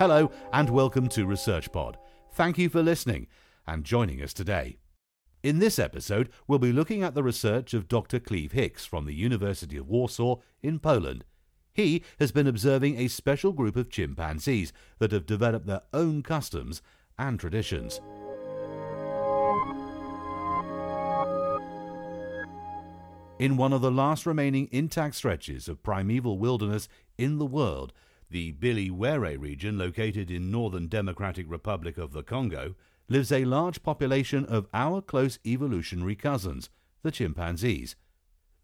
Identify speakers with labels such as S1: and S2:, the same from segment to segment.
S1: Hello and welcome to ResearchPod. Thank you for listening and joining us today. In this episode, we'll be looking at the research of Dr. Cleve Hicks from the University of Warsaw in Poland. He has been observing a special group of chimpanzees that have developed their own customs and traditions. In one of the last remaining intact stretches of primeval wilderness in the world, the Bili-Uele region located in northern Democratic Republic of the Congo, lives a large population of our close evolutionary cousins, the chimpanzees.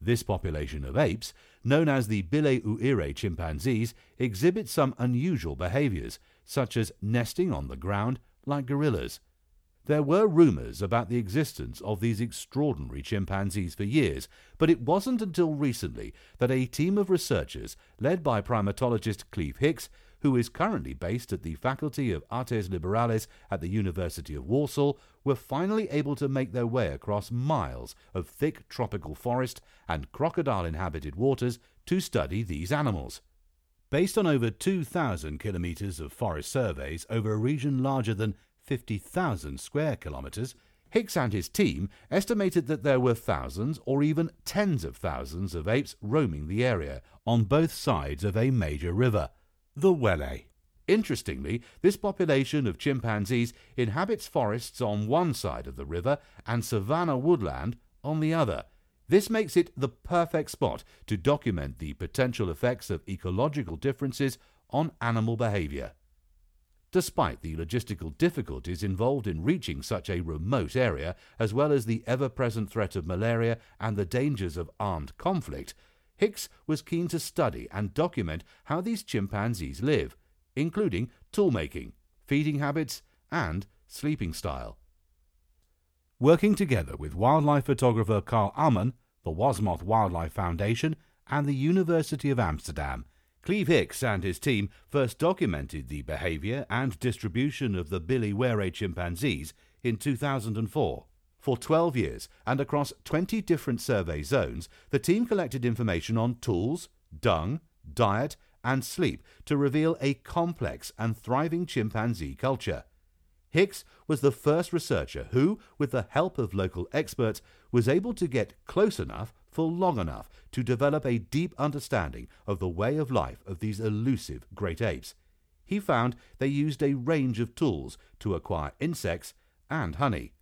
S1: This population of apes, known as the Bili-Uele chimpanzees, exhibit some unusual behaviors, such as nesting on the ground like gorillas. There were rumors about the existence of these extraordinary chimpanzees for years, but it wasn't until recently that a team of researchers, led by primatologist Cleve Hicks, who is currently based at the Faculty of Artes Liberales at the University of Warsaw, were finally able to make their way across miles of thick tropical forest and crocodile inhabited waters to study these animals. Based on over 2,000 kilometers of forest surveys over a region larger than 50,000 square kilometres, Hicks and his team estimated that there were thousands or even tens of thousands of apes roaming the area on both sides of a major river, the Uele. Interestingly, this population of chimpanzees inhabits forests on one side of the river and savanna woodland on the other. This makes it the perfect spot to document the potential effects of ecological differences on animal behavior. Despite the logistical difficulties involved in reaching such a remote area, as well as the ever present threat of malaria and the dangers of armed conflict, Hicks was keen to study and document how these chimpanzees live, including tool making, feeding habits, and sleeping style. Working together with wildlife photographer Karl Ammann, the Wasmoeth Wildlife Foundation, and the University of Amsterdam, Cleve Hicks and his team first documented the behavior and distribution of the Bili-Uele chimpanzees in 2004. For 12 years and across 20 different survey zones, the team collected information on tools, dung, diet, and sleep to reveal a complex and thriving chimpanzee culture. Hicks was the first researcher who, with the help of local experts, was able to get close enough for long enough to develop a deep understanding of the way of life of these elusive great apes. He found they used a range of tools to acquire insects and honey.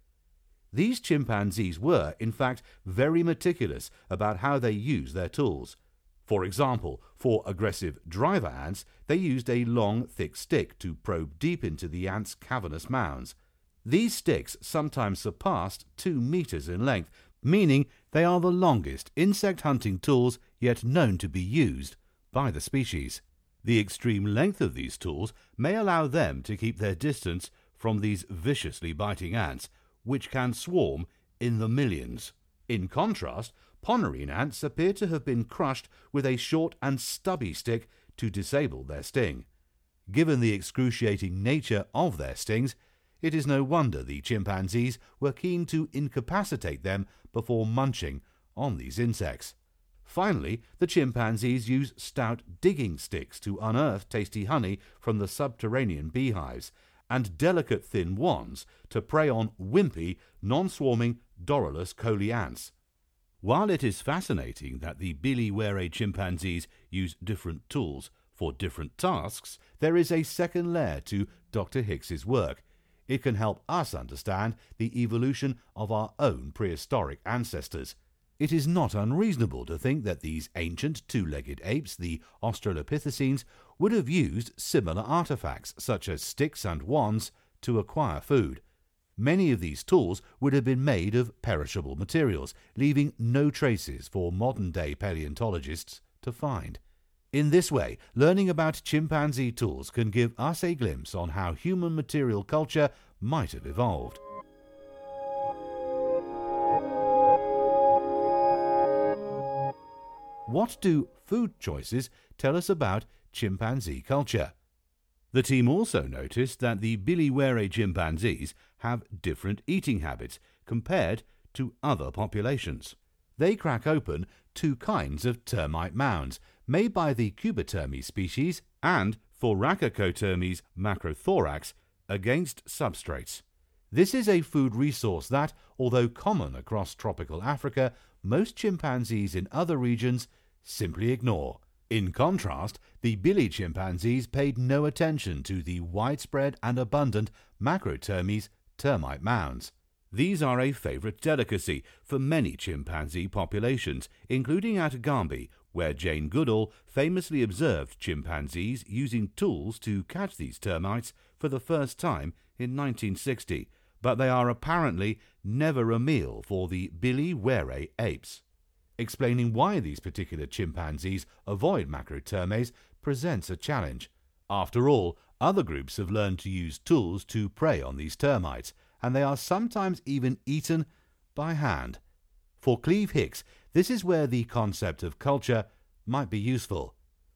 S1: These chimpanzees were, in fact, very meticulous about how they used their tools. For example, for aggressive driver ants, they used a long, thick stick to probe deep into the ants' cavernous mounds. These sticks sometimes surpassed two meters in length, meaning they are the longest insect hunting tools yet known to be used by the species. The extreme length of these tools may allow them to keep their distance from these viciously biting ants, which can swarm in the millions. In contrast, Ponerine ants appear to have been crushed with a short and stubby stick to disable their sting. Given the excruciating nature of their stings, it is no wonder the chimpanzees were keen to incapacitate them before munching on these insects. Finally, the chimpanzees use stout digging sticks to unearth tasty honey from the subterranean beehives, and delicate thin wands to prey on wimpy, non swarming Dorylus kohli ants. While it is fascinating that the Bili-Uele chimpanzees use different tools for different tasks, there is a second layer to Dr. Hicks's work it can help us understand the evolution of our own prehistoric ancestors. It is not unreasonable to think that these ancient two legged apes, the Australopithecines, would have used similar artifacts, such as sticks and wands, to acquire food. Many of these tools would have been made of perishable materials, leaving no traces for modern day paleontologists to find. In this way, learning about chimpanzee tools can give us a glimpse on how human material culture might have evolved. What do food choices tell us about chimpanzee culture? The team also noticed that the Bili-Uele chimpanzees have different eating habits compared to other populations. They crack open two kinds of termite mounds made by the Cubitermes species and Thoracotermes macrothorax against substrates. This is a food resource that, although common across tropical Africa, most chimpanzees in other regions simply ignore. In contrast, the Bili chimpanzees paid no attention to the widespread and abundant Macrotermes termite mounds. These are a favorite delicacy for many chimpanzee populations, including at Gombe, where Jane Goodall famously observed chimpanzees using tools to catch these termites for the first time in 1960, but they are apparently never a meal for the Bili-Uele apes. Explaining why these particular chimpanzees avoid macrotermes presents a challenge. After all, other groups have learned to use tools to prey on these termites, and they are sometimes even eaten by hand. For Cleve Hicks, this is where the concept of culture might be useful.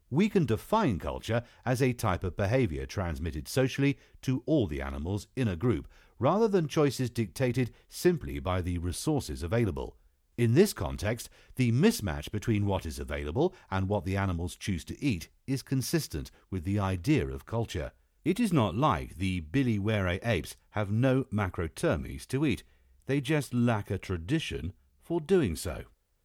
S1: We can define culture as a type of behavior transmitted socially to all the animals in a group, rather than choices dictated simply by the resources available. In this context, the mismatch between what is available and what the animals choose to eat is consistent with the idea of culture. It is not like the Bili-Uele apes have no macrotermes to eat, they just lack a tradition for doing so.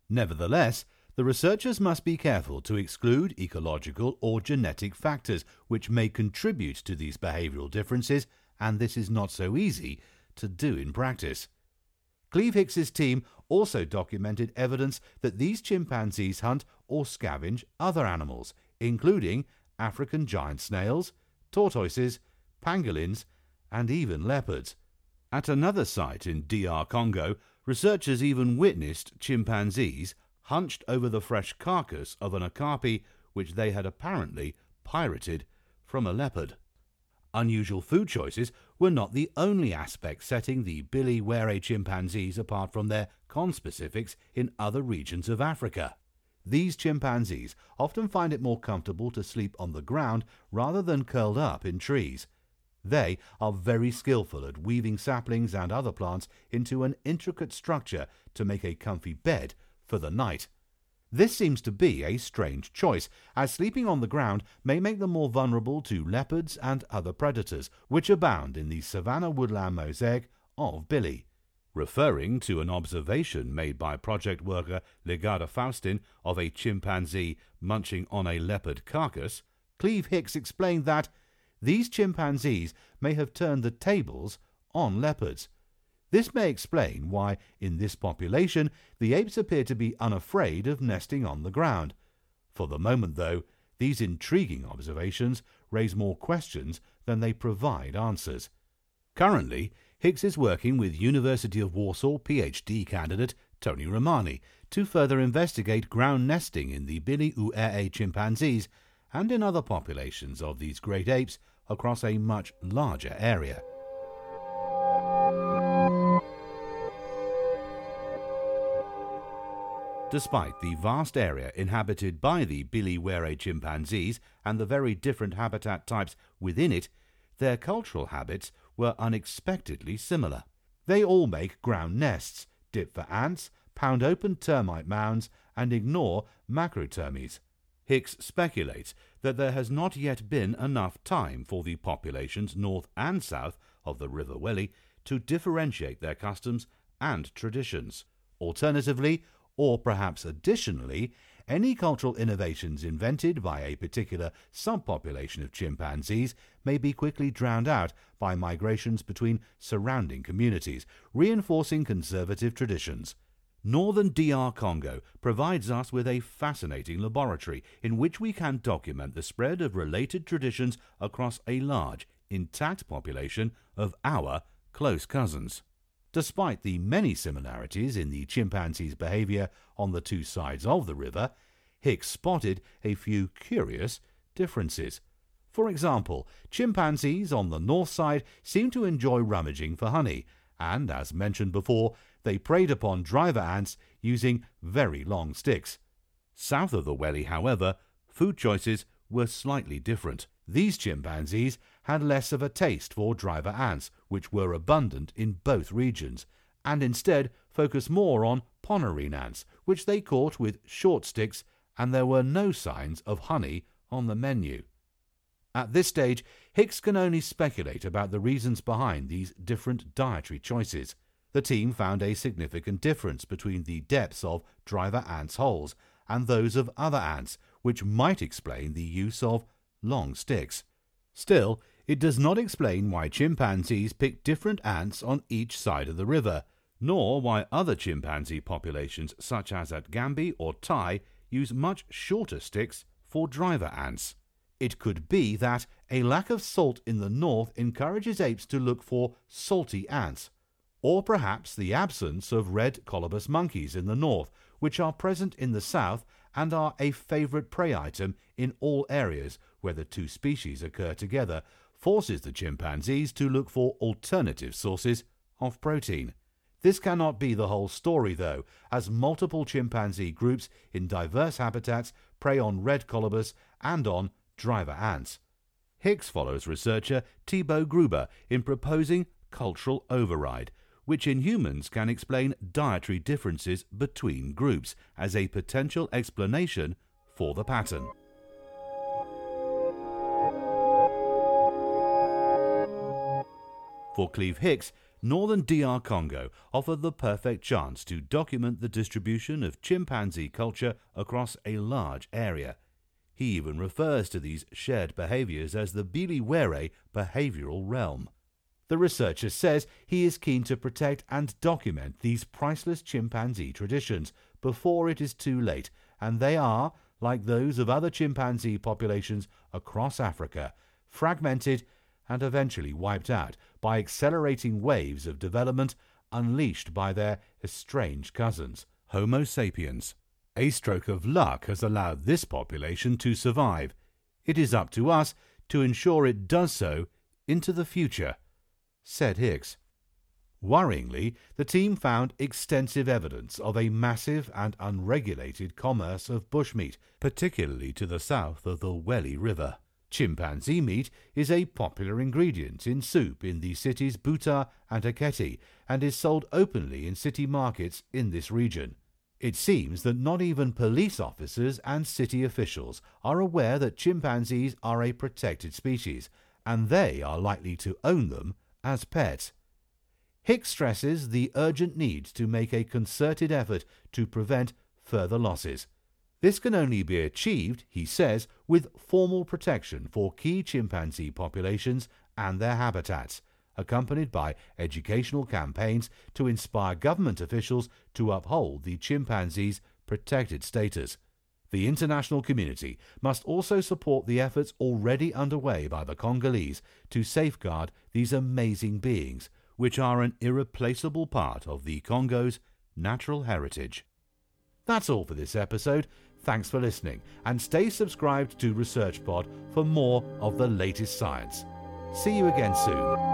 S1: Nevertheless, the researchers must be careful to exclude ecological or genetic factors which may contribute to these behavioral differences, and this is not so easy to do in practice. Cleve Hicks's team also documented evidence that these chimpanzees hunt or scavenge other animals, including African giant snails, tortoises, pangolins, and even leopards. At another site in DR Congo, researchers even witnessed chimpanzees hunched over the fresh carcass of an okapi which they had apparently pirated from a leopard. Unusual food choices were not the only aspect setting the Bili-Uele chimpanzees apart from their conspecifics in other regions of Africa. These chimpanzees often find it more comfortable to sleep on the ground rather than curled up in trees. They are very skillful at weaving saplings and other plants into an intricate structure to make a comfy bed for the night. This seems to be a strange choice, as sleeping on the ground may make them more vulnerable to leopards and other predators, which abound in the savanna woodland mosaic of Bili. Referring to an observation made by project worker Legada Faustin of a chimpanzee munching on a leopard carcass, Cleve Hicks explained that these chimpanzees may have turned the tables on leopards, this may explain why, in this population, the apes appear to be unafraid of nesting on the ground. For the moment, though, these intriguing observations raise more questions than they provide answers. Currently, Hicks is working with University of Warsaw PhD candidate Tony Romani to further investigate ground nesting in the Bili-Uele chimpanzees and in other populations of these great apes across a much larger area. Despite the vast area inhabited by the Bili-Uele chimpanzees and the very different habitat types within it, their cultural habits were unexpectedly similar. They all make ground nests, dip for ants, pound open termite mounds, and ignore macrotermes. Hicks speculates that there has not yet been enough time for the populations north and south of the River Welle to differentiate their customs and traditions. Alternatively, or perhaps additionally, any cultural innovations invented by a particular subpopulation of chimpanzees may be quickly drowned out by migrations between surrounding communities, reinforcing conservative traditions. Northern DR Congo provides us with a fascinating laboratory in which we can document the spread of related traditions across a large, intact population of our close cousins. Despite the many similarities in the chimpanzee's behavior on the two sides of the river, Hicks spotted a few curious differences. For example, chimpanzees on the north side seem to enjoy rummaging for honey, and, as mentioned before, they preyed upon driver ants using very long sticks. South of the Welle, however, food choices were slightly different. These chimpanzees had less of a taste for driver ants, which were abundant in both regions, and instead focused more on ponerine ants, which they caught with short sticks, and there were no signs of honey on the menu. At this stage, Hicks can only speculate about the reasons behind these different dietary choices. The team found a significant difference between the depths of driver ants' holes and those of other ants, which might explain the use of long sticks. Still, it does not explain why chimpanzees pick different ants on each side of the river, nor why other chimpanzee populations, such as at Gombe or Tai, use much shorter sticks for driver ants. It could be that a lack of salt in the north encourages apes to look for salty ants, or perhaps the absence of red colobus monkeys in the north, which are present in the south and are a favourite prey item in all areas where the two species occur together, forces the chimpanzees to look for alternative sources of protein. This cannot be the whole story, though, as multiple chimpanzee groups in diverse habitats prey on red colobus and on driver ants. Hicks follows researcher Thibaut Gruber in proposing cultural override, which in humans can explain dietary differences between groups as a potential explanation for the pattern. For Cleve Hicks, northern DR Congo offered the perfect chance to document the distribution of chimpanzee culture across a large area. He even refers to these shared behaviors as the Bili-Uele behavioral realm. The researcher says he is keen to protect and document these priceless chimpanzee traditions before it is too late, and they are, like those of other chimpanzee populations across Africa, fragmented and eventually wiped out by accelerating waves of development unleashed by their estranged cousins, Homo sapiens. A stroke of luck has allowed this population to survive. It is up to us to ensure it does so into the future, said Hicks. Worryingly, the team found extensive evidence of a massive and unregulated commerce of bushmeat, particularly to the south of the Welle River. Chimpanzee meat is a popular ingredient in soup in the cities Buta and Aketi and is sold openly in city markets in this region. It seems that not even police officers and city officials are aware that chimpanzees are a protected species, and they are likely to own them as pets. Hicks stresses the urgent need to make a concerted effort to prevent further losses. This can only be achieved, he says, with formal protection for key chimpanzee populations and their habitats, accompanied by educational campaigns to inspire government officials to uphold the chimpanzee's protected status. The international community must also support the efforts already underway by the Congolese to safeguard these amazing beings, which are an irreplaceable part of the Congo's natural heritage. That's all for this episode. Thanks for listening, and stay subscribed to ResearchPod for more of the latest science. See you again soon.